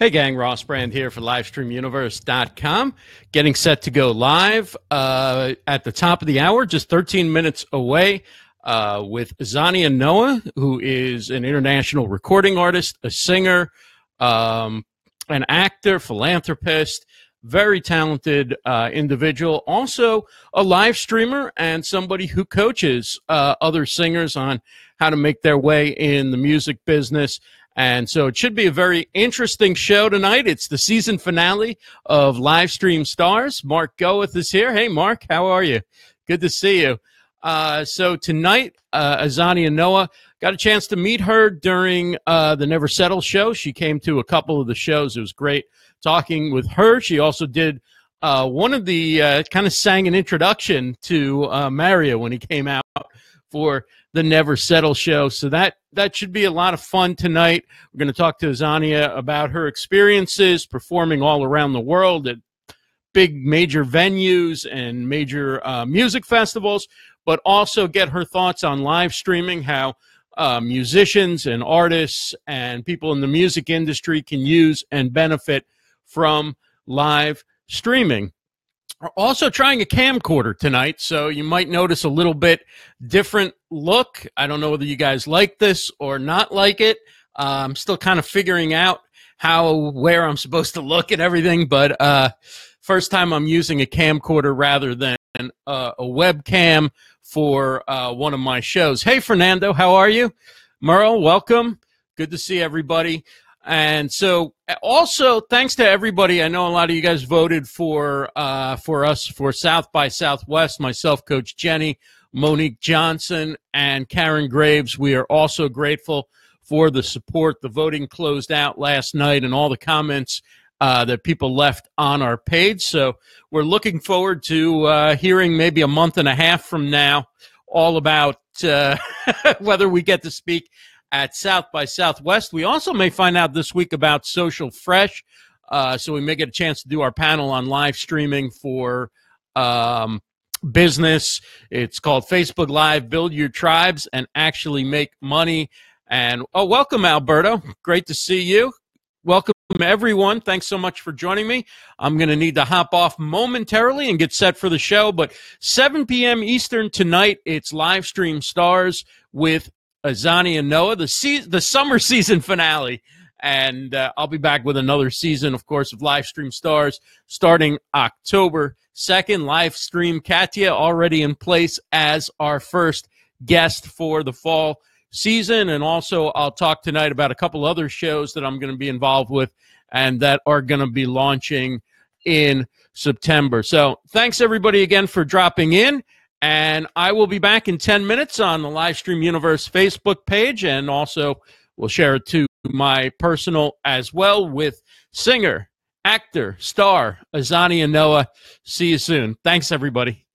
Hey, gang, Ross Brand here for LivestreamUniverse.com. Getting set to go live uh, at the top of the hour, just 13 minutes away, uh, with Azania Noah, who is an international recording artist, a singer, um, an actor, philanthropist, very talented uh, individual, also a live streamer and somebody who coaches uh, other singers on how to make their way in the music business. And so it should be a very interesting show tonight. It's the season finale of Livestream Stars. Mark Goeth is here. Hey, Mark, how are you? Good to see you. Uh, so tonight, uh, Azania Noah got a chance to meet her during uh, the Never Settle show. She came to a couple of the shows. It was great talking with her. She also did uh, one of the uh, kind of sang an introduction to uh, Mario when he came out for the Never Settle show. So that that should be a lot of fun tonight. We're going to talk to Zania about her experiences performing all around the world at big major venues and major uh, music festivals, but also get her thoughts on live streaming, how uh, musicians and artists and people in the music industry can use and benefit from live streaming are also trying a camcorder tonight, so you might notice a little bit different look. I don't know whether you guys like this or not like it. Uh, I'm still kind of figuring out how where I'm supposed to look and everything, but uh, first time I'm using a camcorder rather than uh, a webcam for uh, one of my shows. Hey, Fernando, how are you? Merle, welcome. Good to see everybody. And so, also thanks to everybody. I know a lot of you guys voted for uh, for us for South by Southwest. Myself, Coach Jenny, Monique Johnson, and Karen Graves. We are also grateful for the support. The voting closed out last night, and all the comments uh, that people left on our page. So we're looking forward to uh, hearing maybe a month and a half from now all about uh, whether we get to speak at South by Southwest. We also may find out this week about Social Fresh. Uh, so we may get a chance to do our panel on live streaming for um, business. It's called Facebook Live Build Your Tribes and Actually Make Money. And oh, welcome, Alberto. Great to see you. Welcome, everyone. Thanks so much for joining me. I'm going to need to hop off momentarily and get set for the show. But 7 p.m. Eastern tonight, it's live stream stars with Azania Noah, the se- the summer season finale. And uh, I'll be back with another season, of course, of live stream stars starting October 2nd. Live stream Katya already in place as our first guest for the fall season. And also, I'll talk tonight about a couple other shows that I'm going to be involved with and that are going to be launching in September. So, thanks everybody again for dropping in. And I will be back in 10 minutes on the Livestream Universe Facebook page, and also we'll share it to my personal as well with singer, actor, star, Azania Noah. See you soon. Thanks, everybody.